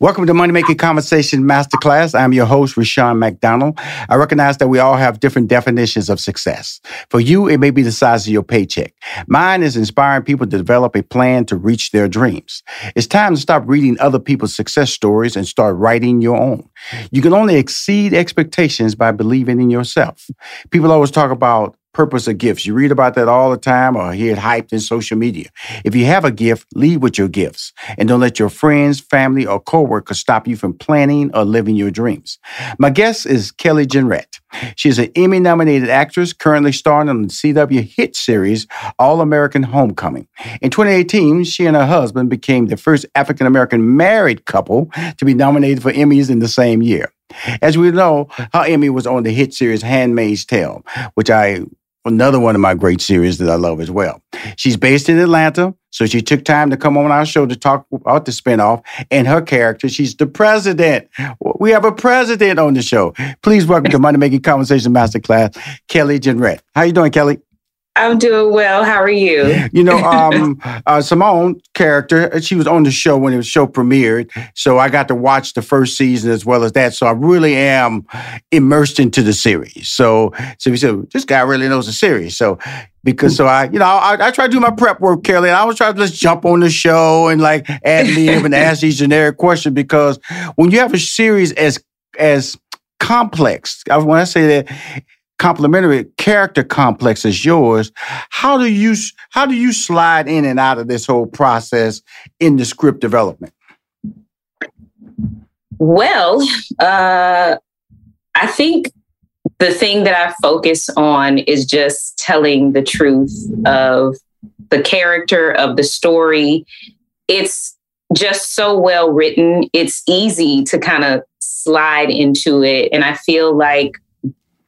Welcome to Money Making Conversation Masterclass. I'm your host, Rushion McDonald. I recognize that we all have different definitions of success. For you, it may be the size of your paycheck. Mine is inspiring people to develop a plan to reach their dreams. It's time to stop reading other people's success stories and start writing your own. You can only exceed expectations by believing in yourself. People always talk about purpose of gifts. You read about that all the time or hear it hyped in social media. If you have a gift, lead with your gifts and don't let your friends, family, or coworkers stop you from planning or living your dreams. My guest is Kelly Jenrette. She is an Emmy nominated actress currently starring on the CW hit series All American Homecoming. In 2018, she and her husband became the first African American married couple to be nominated for Emmys in the same year. As we know, her Emmy was on the hit series Handmaid's Tale, which I another one of my great series that I love as well. She's based in Atlanta, so she took time to come on our show to talk about the spinoff and her character. She's the president. We have a president on the show. Please welcome to Money Making Conversation Masterclass, Kelly Jenrette. How you doing, Kelly? I'm doing well. How are you? You know, um, uh, Simone character, she was on the show when the show premiered. So I got to watch the first season as well as that. So I really am immersed into the series. So, so we said, this guy really knows the series. So, because so I, you know, I, I try to do my prep work, Kelly, and I was trying to just jump on the show and like add lib and ask these generic questions because when you have a series as, as complex, when I say that, complementary character complex as yours how do you how do you slide in and out of this whole process in the script development? Well uh i think the thing that i focus on is just telling the truth of the character of the story. It's just so well written. It's easy to kind of slide into it. And i feel like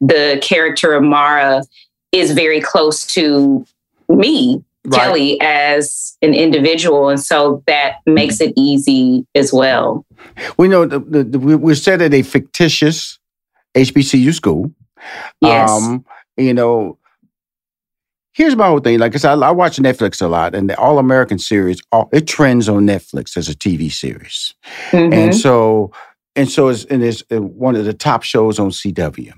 the character of Amara is very close to me, right. Kelly, as an individual. And so that makes it easy as well. We know the, the, the, we're set at a fictitious HBCU school. Yes. Um, you know, here's my whole thing. Like, cause I, I watch Netflix a lot, and the All American series, all, it trends on Netflix as a TV series, mm-hmm. and so and so it's and it's uh, one of the top shows on CW.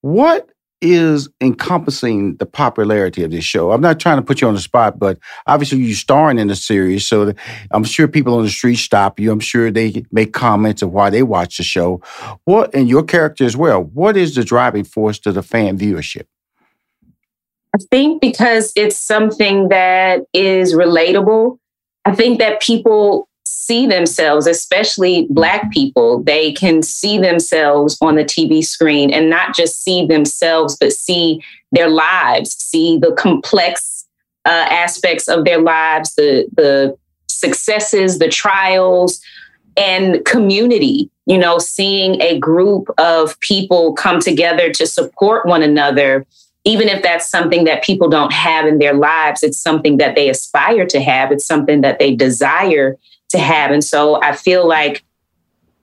What is encompassing the popularity of this show? I'm not trying to put you on the spot, but obviously you're starring in the series, so I'm sure people on the street stop you. I'm sure they make comments of why they watch the show. What and your character as well. What is the driving force to the fan viewership? I think because it's something that is relatable. I think that people see themselves, especially Black people, they can see themselves on the TV screen and not just see themselves, but see their lives, see the complex uh, aspects of their lives, the, the successes, the trials, and community. You know, seeing a group of people come together to support one another even if that's something that people don't have in their lives, it's something that they aspire to have. It's something that they desire to have. And so I feel like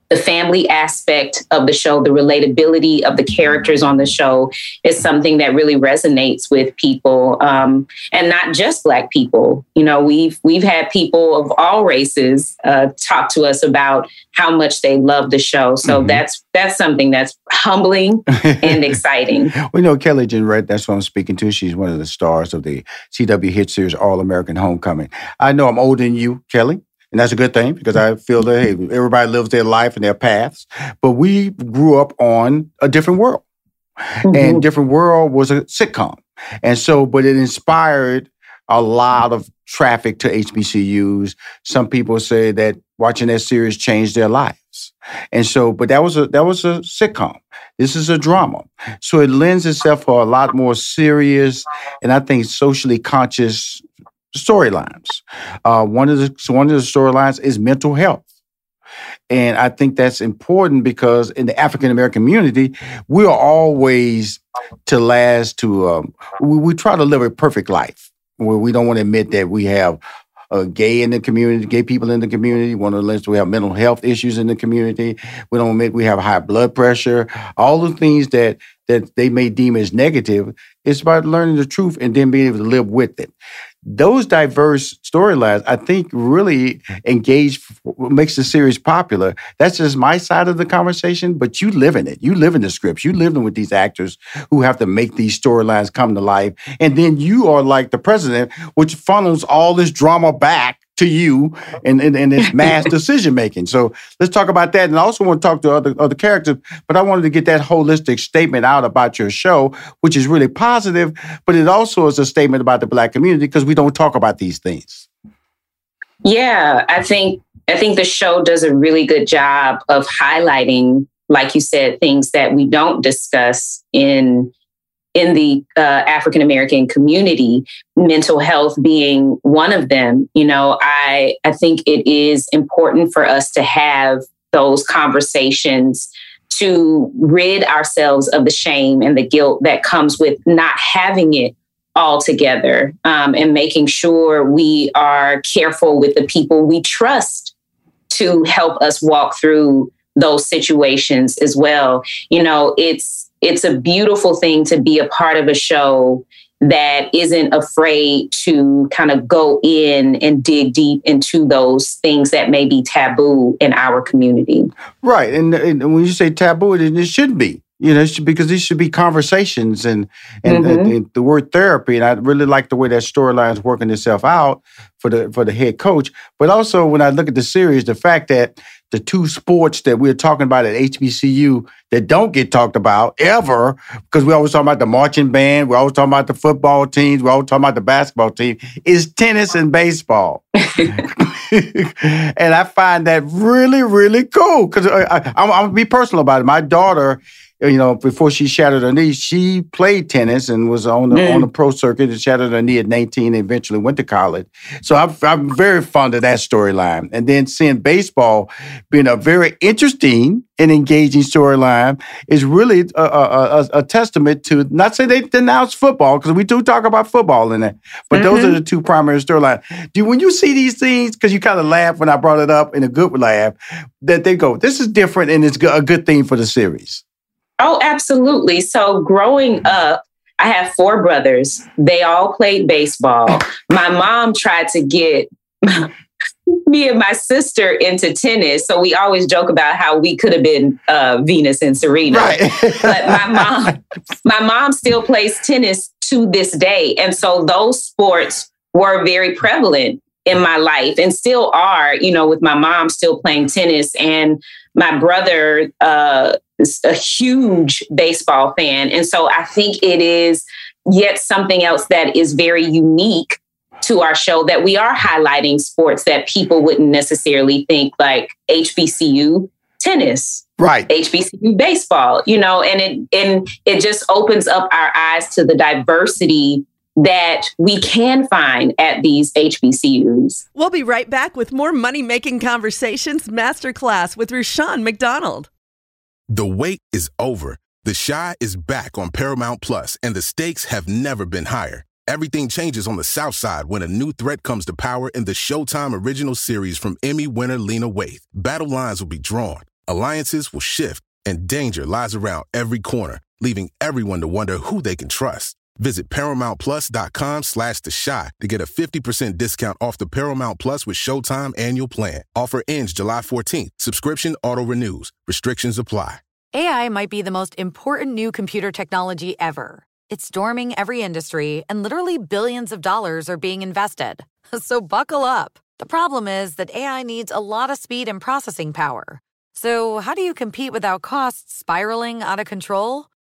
the family aspect of the show, the relatability of the characters on the show is something that really resonates with people, um, and not just Black people. You know, we've we've had people of all races uh, talk to us about how much they love the show. So mm-hmm. that's that's something that's humbling and exciting. we know Kelly Jenrette. That's what I'm speaking to. She's one of the stars of the CW hit series All American Homecoming. I know I'm older than you, Kelly. And that's a good thing because I feel that hey, everybody lives their life and their paths. But we grew up on a different world. Mm-hmm. And Different World was a sitcom. And so, but it inspired a lot of traffic to HBCUs. Some people say that watching that series changed their lives. And so, but that was a that was a sitcom. This is a drama. So it lends itself for a lot more serious and I think socially conscious storylines. Uh, one of the one of the storylines is mental health. And I think that's important because in the African American community, we are always to last to um, we, we, try to live a perfect life where we don't want to admit that we have uh, gay in the community, gay people in the community. One of the lists we have mental health issues in the community. We don't admit we have high blood pressure. All the things that that they may deem as negative. It's about learning the truth and then being able to live with it those diverse storylines, I think, really engage makes the series popular. That's just my side of the conversation, but you live in it. You live in the scripts. You live in with these actors who have to make these storylines come to life. And then you are like the president, which funnels all this drama back to you and, and, and it's mass decision making. So let's talk about that. And I also want to talk to other other characters, but I wanted to get that holistic statement out about your show, which is really positive, but it also is a statement about the black community because we don't talk about these things. Yeah, I think I think the show does a really good job of highlighting, like you said, things that we don't discuss in in the uh, African American community, mental health being one of them. You know, I I think it is important for us to have those conversations to rid ourselves of the shame and the guilt that comes with not having it all together um, and making sure we are careful with the people we trust to help us walk through those situations as well. You know, it's it's a beautiful thing to be a part of a show that isn't afraid to kind of go in and dig deep into those things that may be taboo in our community. Right. And, and when you say taboo, it, it should be. You know, because these should be conversations and and, mm-hmm. and, and, the word therapy. And I really like the way that storyline is working itself out for the for the head coach. But also when I look at the series, the fact that the two sports that we're talking about at HBCU that don't get talked about ever, because we always talk about the marching band, we're always talking about the football teams, we're always talking about the basketball team, is tennis and baseball. and I find that really, really cool because uh, I, am gonna be personal about it. My daughter you know, before she shattered her knee, she played tennis and was on the, mm. on the pro circuit and shattered her knee at 19 and eventually went to college. So I'm, I'm very fond of that storyline. And then seeing baseball being a very interesting and engaging storyline is really a, a, a, a, testament to, not say they denounce football, because we do talk about football in there, but mm-hmm. those are mm-hmm. the two primary storylines. Do When you see these things, because you kind of laugh when I brought it up in a good laugh, that they go, this is different and it's a good thing for the series. Oh, absolutely. So growing up, I have four brothers. They all played baseball. My mom tried to get me and my sister into tennis. So we always joke about how we could have been uh, Venus and Serena. Right. but my mom, my mom still plays tennis to this day. And so those sports were very prevalent in my life and still are, you know, with my mom still playing tennis and my brother uh, is a huge baseball fan. And so I think it is yet something else that is very unique to our show that we are highlighting sports that people wouldn't necessarily think like HBCU tennis right hbcu baseball you know and it and it just opens up our eyes to the diversity that we can find at these HBCUs. We'll be right back with more money making conversations masterclass with Rushion McDonald. The wait is over. The Chi is back on Paramount Plus, and the stakes have never been higher. Everything changes on the South Side when a new threat comes to power in the Showtime original series from Emmy winner Lena Waithe. Battle lines will be drawn Alliances will shift and danger lies around every corner, leaving everyone to wonder who they can trust. Visit ParamountPlus.com slash The Shot to get a 50% discount off the Paramount Plus with Showtime annual plan. Offer ends July 14th. Subscription auto-renews. Restrictions apply. AI might be the most important new computer technology ever. It's storming every industry, and literally billions of dollars are being invested. So buckle up. The problem is that AI needs a lot of speed and processing power. So how do you compete without costs spiraling out of control?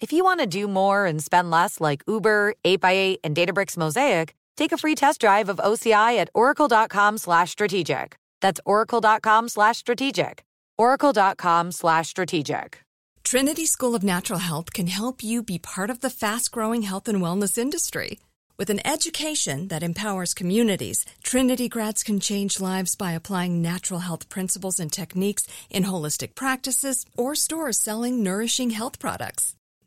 If you want to do more and spend less like Uber, 8x8, and Databricks Mosaic, take a free test drive of OCI at oracle.com slash strategic. That's oracle.com slash strategic. oracle.com slash strategic. Trinity School of Natural Health can help you be part of the fast-growing health and wellness industry. With an education that empowers communities, Trinity grads can change lives by applying natural health principles and techniques in holistic practices or stores selling nourishing health products.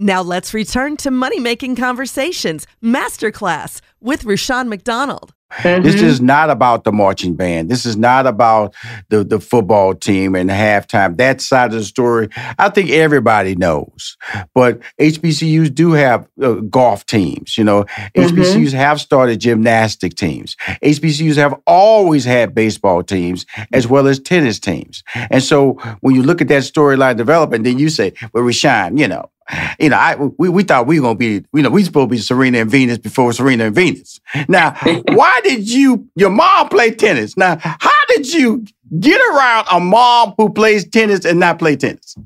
Now let's return to money making conversations masterclass with Rushion McDonald. Mm-hmm. This is not about the marching band. This is not about the, the football team and halftime. That side of the story, I think everybody knows. But HBCUs do have uh, golf teams. You know, mm-hmm. HBCUs have started gymnastic teams. HBCUs have always had baseball teams as well as tennis teams. And so when you look at that storyline developing, then you say, well, Rushion, you know, you know, I we, we thought we were gonna be, you know, we supposed to be Serena and Venus before Serena and Venus. Now, why did you your mom play tennis? Now, how did you get around a mom who plays tennis and not play tennis?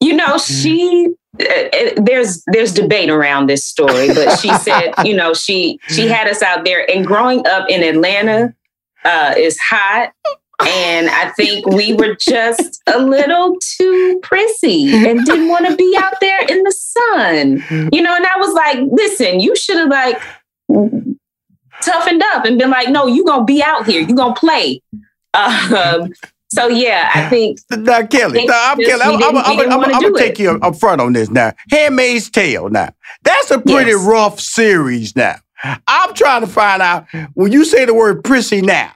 You know, she uh, uh there's there's debate around this story, but she said, you know, she she had us out there and growing up in Atlanta uh, is hot and I think we were just a little too prissy and didn't want to be out there in the sun. You know, and I was like, listen, you should have like toughened up and been like, no, you're gonna be out here, you're gonna play. Um, so yeah, I think. Now, Kelly, now, I'm Kelly. I'm, I'm, I'm, I'm, I'm gonna take you up front on this now. Handmaid's Tale. Now, that's a pretty yes. rough series. Now, I'm trying to find out when you say the word prissy now.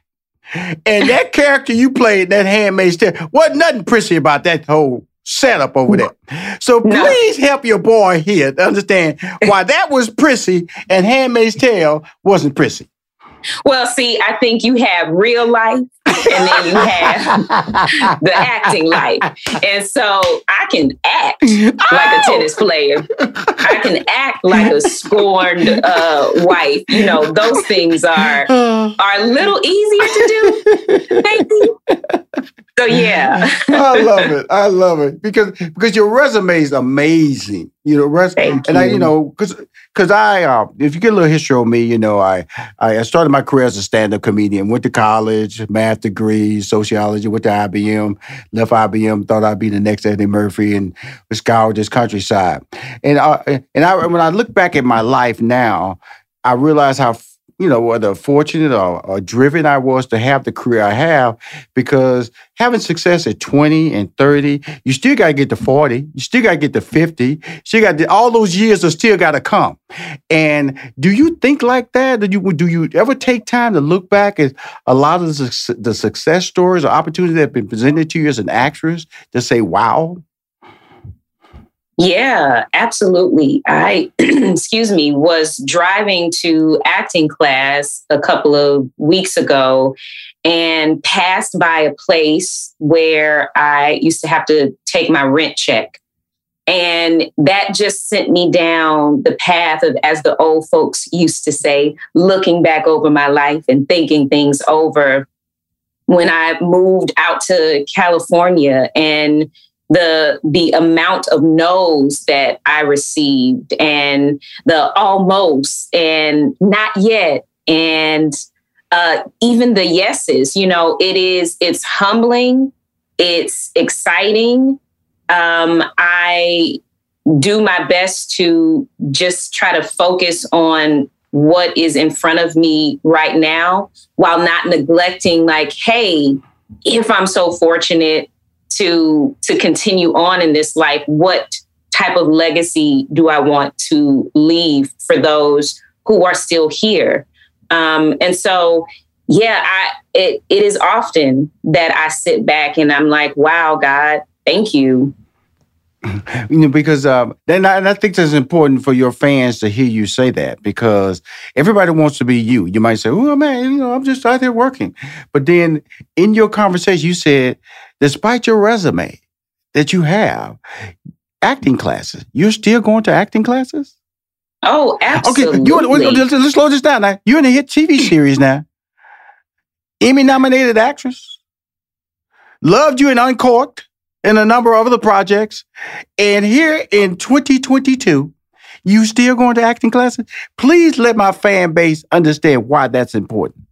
And that character you played, that Handmaid's Tale, wasn't nothing prissy about that whole setup over there. So please no. help your boy here to understand why that was prissy and Handmaid's Tale wasn't prissy. Well, see, I think you have real life and then you have the acting life. And so I can act like a tennis player. I can act like a scorned uh, wife. You know, those things are are a little easier to do. Thank you. So yeah. I love it. I love it because because your resume is amazing. You know, res- Thank and you. I, you know, because because I, uh, if you get a little history on me, you know, I I started my career as a stand up comedian. Went to college, math degree, sociology. Went to IBM. Left IBM. Thought I'd be the next Eddie Murphy and scoured this countryside. And I, and I when I look back at my life now, I realize how you know, whether fortunate or, or, driven I was to have the career I have, because having success at 20 and 30, you still got to get to 40, you still got to get to 50, you still got all those years are still got to come. And do you think like that? Do you do you ever take time to look back at a lot of the, the success stories or opportunities that have been presented to you as an actress to say, wow? Yeah, absolutely. I, excuse me, was driving to acting class a couple of weeks ago and passed by a place where I used to have to take my rent check. And that just sent me down the path of, as the old folks used to say, looking back over my life and thinking things over. When I moved out to California and the the amount of no's that I received and the almost and not yet and uh, even the yeses. You know, it is it's humbling, it's exciting. Um, I do my best to just try to focus on what is in front of me right now while not neglecting like hey if i'm so fortunate to to continue on in this life what type of legacy do i want to leave for those who are still here? Um, and so yeah i it, it is often that i sit back and i'm like wow god thank you. You know, because um, and I, and I think that's important for your fans to hear you say that because everybody wants to be you. You might say, "Oh man, you know, I'm just out there working," but then in your conversation, you said despite your resume that you have, acting classes, you're still going to acting classes? Oh, absolutely. Okay, you, let's, slow this down now. You're in a hit TV series now. Emmy nominated actress. Loved you in Uncorked and a number of other projects. And here in 2022, you still going to acting classes? Please let my fan base understand why that's important.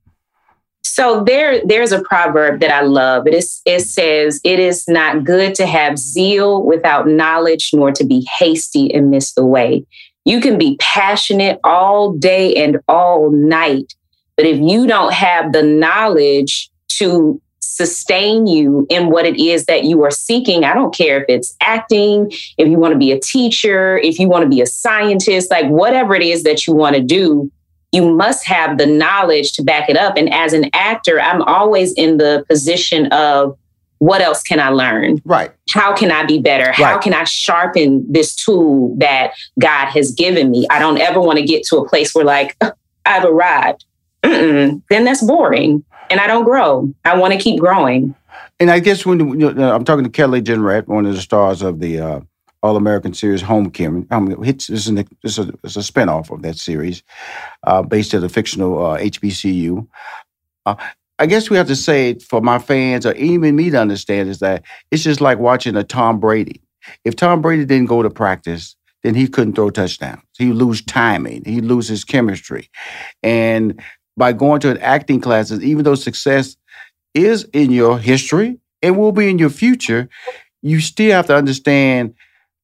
So there, there's a proverb that I love. It is, it says, "It is not good to have zeal without knowledge, nor to be hasty and miss the way." You can be passionate all day and all night, but if you don't have the knowledge to sustain you in what it is that you are seeking. I don't care if it's acting, if you want to be a teacher, if you want to be a scientist, like whatever it is that you want to do, you must have the knowledge to back it up. And as an actor, I'm always in the position of what else can I learn? Right. How can I be better? Right. How can I sharpen this tool that God has given me? I don't ever want to get to a place where, like, I've arrived. Mm-mm. Then that's boring. And I don't grow. I want to keep growing. And I guess when you know, I'm talking to Kelly Jenrette, one of the stars of the uh, all American series Homecoming. Um, it's, it's, an, it's, a, it's a spinoff of that series uh, based at a fictional uh, HBCU. Uh, I guess we have to say for my fans or even me to understand is that it's just like watching a Tom Brady. If Tom Brady didn't go to practice, then he couldn't throw touchdowns. He lose timing. He loses chemistry. And by going to an acting classes, even though success is in your history and will be in your future, you still have to understand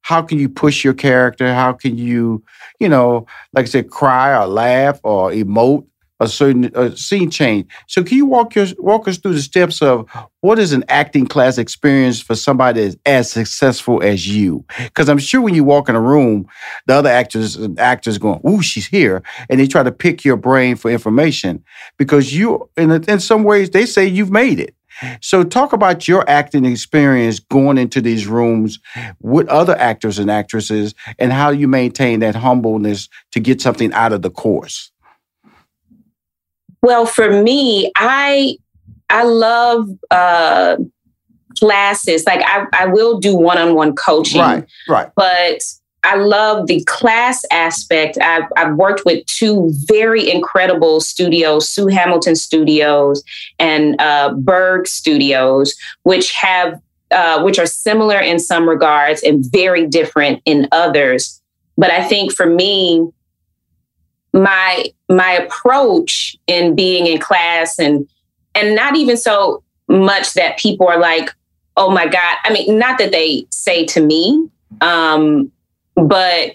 how can you push your character? How can you, you know, like I said, cry or laugh or emote a certain a scene change? So can you walk your walk us through the steps of what is an acting class experience for somebody that's as successful as you? Because I'm sure when you walk in a room, the other actors and actors going, "Ooh, she's here," and they try to pick your brain for information because you, in in some ways, they say you've made it. So, talk about your acting experience going into these rooms with other actors and actresses and how you maintain that humbleness to get something out of the course. Well, for me, I I love uh, classes. Like I, I will do one-on-one coaching. Right, right. But I love the class aspect. I've, I've, worked with two very incredible studios, Sue Hamilton Studios and uh, Berg Studios, which have uh, which are similar in some regards and very different in others. But I think for me, my my approach in being in class and and not even so much that people are like, oh my God. I mean, not that they say to me, um, but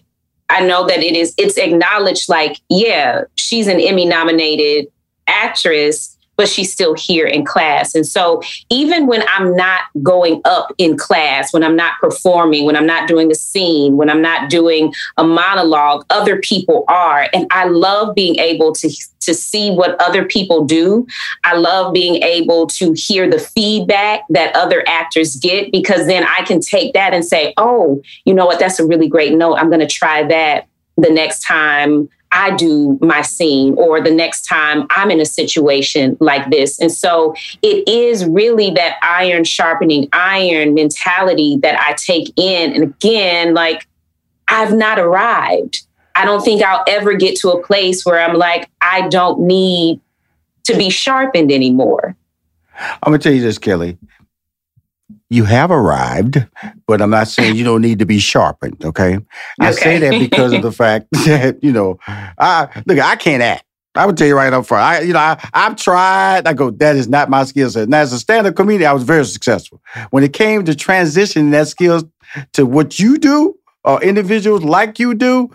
I know that it is it's acknowledged like, yeah, she's an Emmy nominated actress but she's still here in class. And so even when I'm not going up in class, when I'm not performing, when I'm not doing a scene, when I'm not doing a monologue, other people are. And I love being able to to see what other people do. I love being able to hear the feedback that other actors get because then I can take that and say, "Oh, you know what? That's a really great note. I'm going to try that the next time I do my scene or the next time I'm in a situation like this. And so it is really that iron sharpening iron mentality that I take in. And again, like I've not arrived. I don't think I'll ever get to a place where I'm like, I don't need to be sharpened anymore. I'm to tell you this, Kelly. You have arrived, but I'm not saying you don't need to be sharpened. Okay, I say that because of the fact that you know, I look, I can't act. I would tell you right up front. I, you know, I, I've tried. I go, that is not my skill set. And as a stand-up comedian, I was very successful. When it came to transitioning that skills to what you do, or individuals like you do,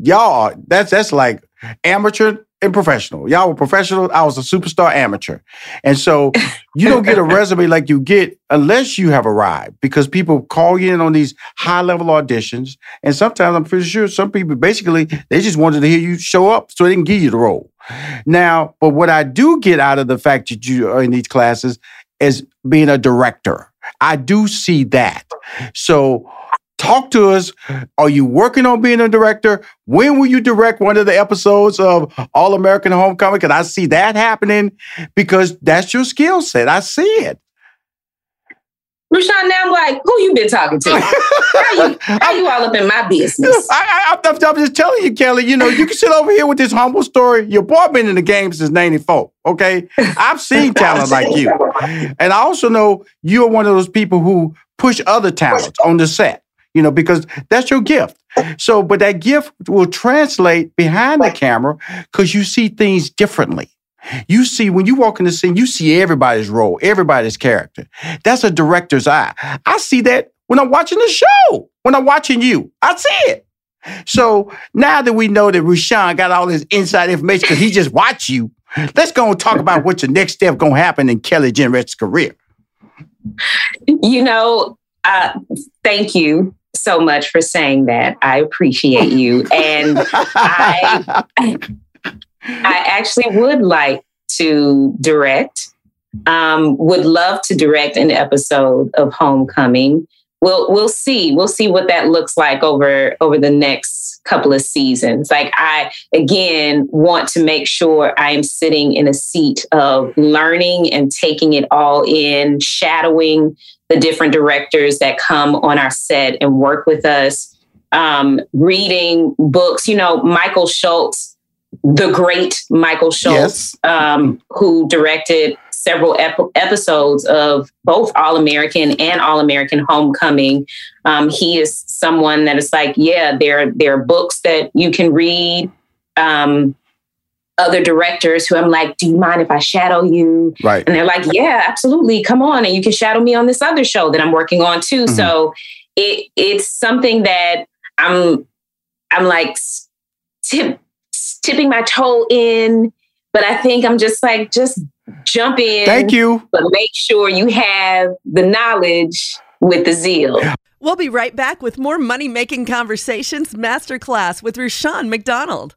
y'all, that's that's like amateur and professional. Y'all were professional. I was a superstar amateur. And so you don't get a resume like you get unless you have arrived because people call you in on these high level auditions. And sometimes I'm pretty sure some people basically, they just wanted to hear you show up so they can give you the role. Now, but what I do get out of the fact that you are in these classes is being a director. I do see that. So Talk to us. Are you working on being a director? When will you direct one of the episodes of All American Homecoming? Because I see that happening because that's your skill set. I see it. Rushion, now I'm like, who you been talking to? how, you, how you all up in my business? I, am just telling you, Kelly, you know, you can sit over here with this humble story. Your boy been in the game since 94, okay? I've seen talent like you. And I also know you're one of those people who push other talents on the set you know, because that's your gift. So, but that gift will translate behind the camera because you see things differently. You see, when you walk in the scene, you see everybody's role, everybody's character. That's a director's eye. I see that when I'm watching the show, when I'm watching you, I see it. So now that we know that Rushion got all this inside information because he just watched you, let's go and talk about what your next step gonna happen in Kelly Jenrette's career. You know, uh, thank you so much for saying that. I appreciate you. And I, I actually would like to direct, um, would love to direct an episode of Homecoming. We'll we'll see. We'll see what that looks like over over the next couple of seasons. Like I again want to make sure I am sitting in a seat of learning and taking it all in, shadowing the different directors that come on our set and work with us, um, reading books. You know, Michael Schultz, the great Michael Schultz, yes. um, who directed several ep- episodes of both All American and All American Homecoming. Um, he is someone that is like, yeah, there there are books that you can read. Um, other directors who I'm like, do you mind if I shadow you? Right. And they're like, yeah, absolutely. Come on. And you can shadow me on this other show that I'm working on too. Mm-hmm. So it it's something that I'm I'm like tip, tipping my toe in, but I think I'm just like, just jump in. Thank you. But make sure you have the knowledge with the zeal. We'll be right back with more money making conversations masterclass with Rushion McDonald.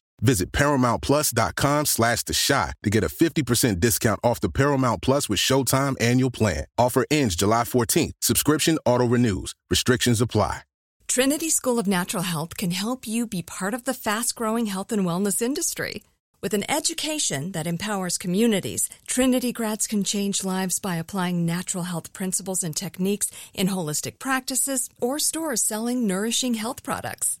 Visit ParamountPlus.com slash The Chi to get a 50% discount off the Paramount Plus with Showtime annual plan. Offer ends July 14th. Subscription auto-renews. Restrictions apply. Trinity School of Natural Health can help you be part of the fast-growing health and wellness industry. With an education that empowers communities, Trinity grads can change lives by applying natural health principles and techniques in holistic practices or stores selling nourishing health products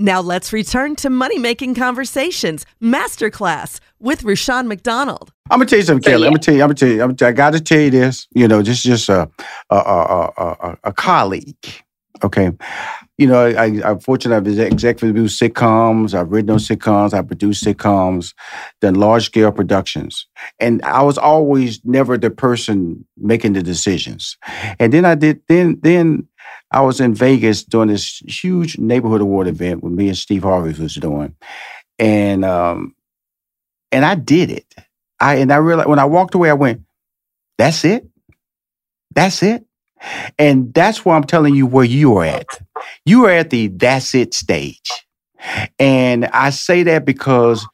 Now let's return to money making conversations masterclass with Rushion McDonald. I'm gonna tell you something, Kelly. I'm gonna tell you. I'm gonna tell you. I'm gonna, I got to tell you this. You know, just just a a, a, a, a colleague, Okay. You know, I, I'm fortunate I've executive produced sitcoms, I've written those sitcoms, I've produced sitcoms, done large scale productions. And I was always never the person making the decisions. And then I did, then, then I was in Vegas doing this huge neighborhood award event with me and Steve Harvey was doing. And, um, and I did it. I, and I realized when I walked away, I went, that's it. That's it. And that's why I'm telling you where you are at. You are at the that's it stage. And I say that because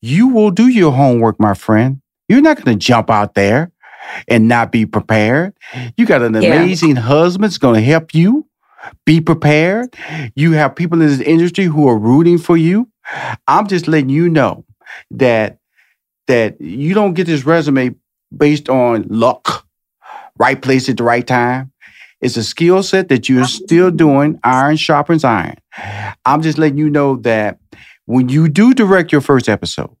you will do your homework, my friend. You're not going to jump out there and not be prepared. You got an amazing yeah. husband that's going to help you be prepared. You have people in this industry who are rooting for you. I'm just letting you know that that you don't get this resume based on luck right place at the right time. It's a skill set that you're still doing. Iron sharpens iron. I'm just letting you know that when you do direct your first episode,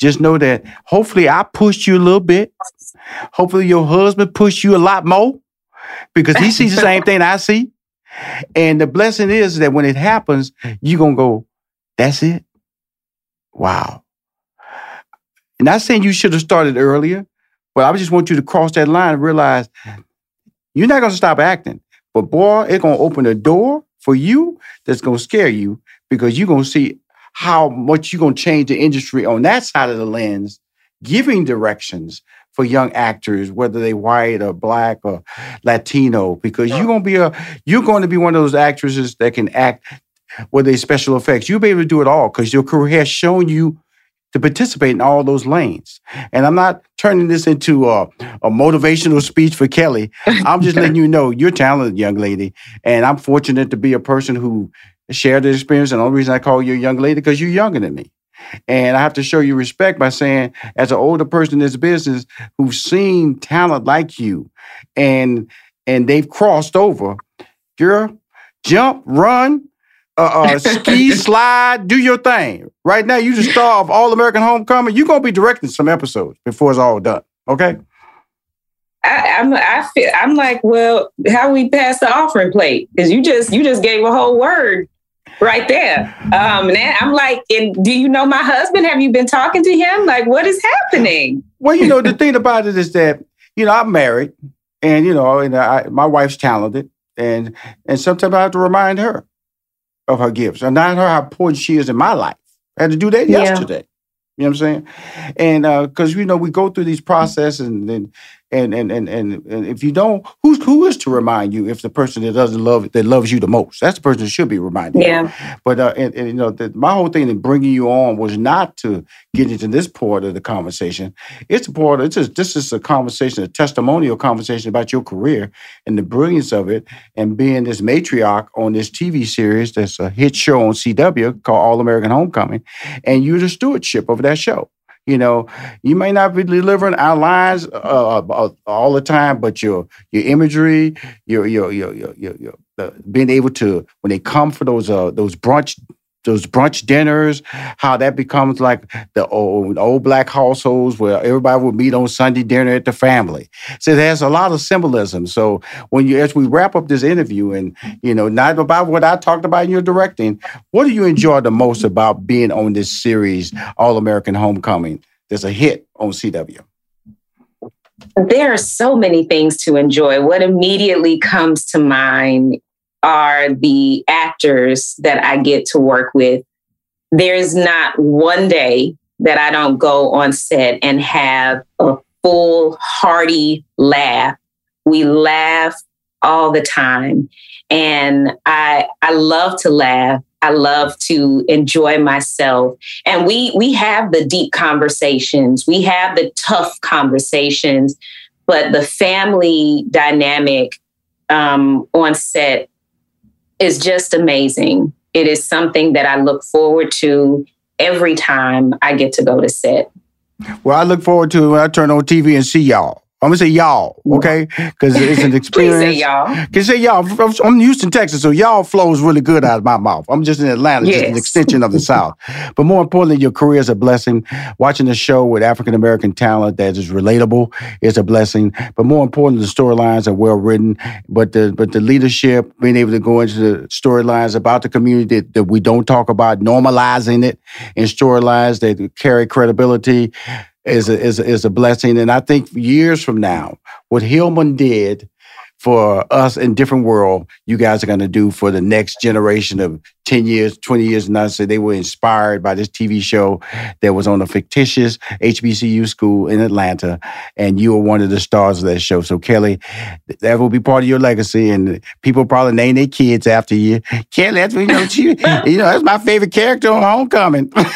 just know that hopefully I pushed you a little bit. Hopefully your husband pushed you a lot more because he sees the same thing I see. And the blessing is that when it happens, you're going to go, that's it. Wow. And I'm not saying you should have started earlier, but I just want you to cross that line and realize you're not going to stop acting. But boy, it's going to open a door for you that's going to scare you because you're going to see how much you're going to change the industry on that side of the lens, giving directions for young actors, whether they white or black or Latino, because you're going to be a you're going to be one of those actresses that can act with a special effects. You'll be able to do it all because your career has shown you to participate in all those lanes. And I'm not turning this into a, a motivational speech for Kelly. I'm just letting you know you're talented, young lady. And I'm fortunate to be a person who shared the experience. And the only reason I call you a young lady because you're younger than me. And I have to show you respect by saying, as an older person in this business who's seen talent like you and and they've crossed over, girl, jump, run, uh, uh, ski, slide, do your thing. Right now, you just star of All American Homecoming. You're gonna be directing some episodes before it's all done. Okay. I, I'm I feel I'm like, well, how we pass the offering plate? Because you just you just gave a whole word right there. Um, and I'm like, and do you know my husband? Have you been talking to him? Like, what is happening? Well, you know, the thing about it is that you know I'm married, and you know, and I, my wife's talented, and and sometimes I have to remind her of her gifts, and not her how important she is in my life. I had to do that yeah. yesterday. You know what I'm saying? And because uh, you know we go through these processes, and then and and and and, and if you don't, who's who is to remind you if the person that doesn't love that loves you the most? That's the person that should be reminded. Yeah. You. But uh, and, and, you know, the, my whole thing in bringing you on was not to get into this part of the conversation. It's a part. Of, it's just this is a conversation, a testimonial conversation about your career and the brilliance of it, and being this matriarch on this TV series that's a hit show on CW called All American Homecoming, and you're the stewardship of that show. You know, you may not be delivering our lines uh, uh, all the time, but your your imagery, your your your your, your, your uh, being able to when they come for those uh, those brunch those brunch dinners, how that becomes like the old, old black households where everybody would meet on Sunday dinner at the family. So there's a lot of symbolism. So when you, as we wrap up this interview, and you know, not about what I talked about in your directing, what do you enjoy the most about being on this series, All American Homecoming? There's a hit on CW. There are so many things to enjoy. What immediately comes to mind are the actors that I get to work with. There's not one day that I don't go on set and have a full, hearty laugh. We laugh all the time. And I I love to laugh. I love to enjoy myself. And we we have the deep conversations. We have the tough conversations, but the family dynamic um, on set is just amazing. It is something that I look forward to every time I get to go to set. Well, I look forward to when I turn on TV and see y'all. I'm gonna say y'all, okay? Because it's an experience. Please say y'all. Can say y'all? I'm I'm Houston, Texas, so y'all flows really good out of my mouth. I'm just in Atlanta, just an extension of the South. But more importantly, your career is a blessing. Watching a show with African American talent that is relatable is a blessing. But more importantly, the storylines are well written. But the but the leadership, being able to go into the storylines about the community that, that we don't talk about, normalizing it in storylines that carry credibility is a, is a, is a blessing. And I think years from now, what Hillman did for us in different world, you guys are going to do for the next generation of 10 years, 20 years. And I say they were inspired by this TV show that was on a fictitious HBCU school in Atlanta. And you were one of the stars of that show. So Kelly, that will be part of your legacy. And people probably name their kids after you. Kelly, that's, you know, she, you know, that's my favorite character on Homecoming. but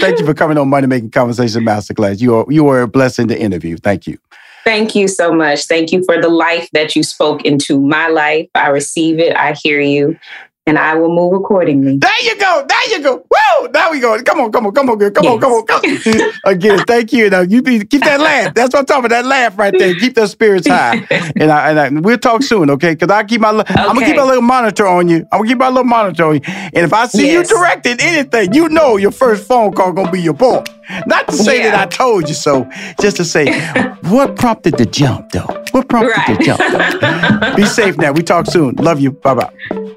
thank you for coming on Money Making Conversation Masterclass. You are, you were a blessing to interview. Thank you. Thank you so much. Thank you for the life that you spoke into my life. I receive it. I hear you. And I will move accordingly. There you go. There you go. Woo! There we go. Come on, come on, come on, girl. Come on, come on, come on. Again, thank you. Now you be, keep that laugh. That's what I'm talking about. That laugh right there. Keep those spirits high. And I, and I, we'll talk soon, okay? Because I keep my, li- I'm gonna keep Okay. a little monitor on you. I'm gonna keep my little monitor on you. And if I see Yes. you directing anything, you know your first phone call gonna be your boy. Not to say that I told you so, just to say what prompted the jump, though. What prompted the jump? Though? be safe now. We talk soon. Love you. Bye bye.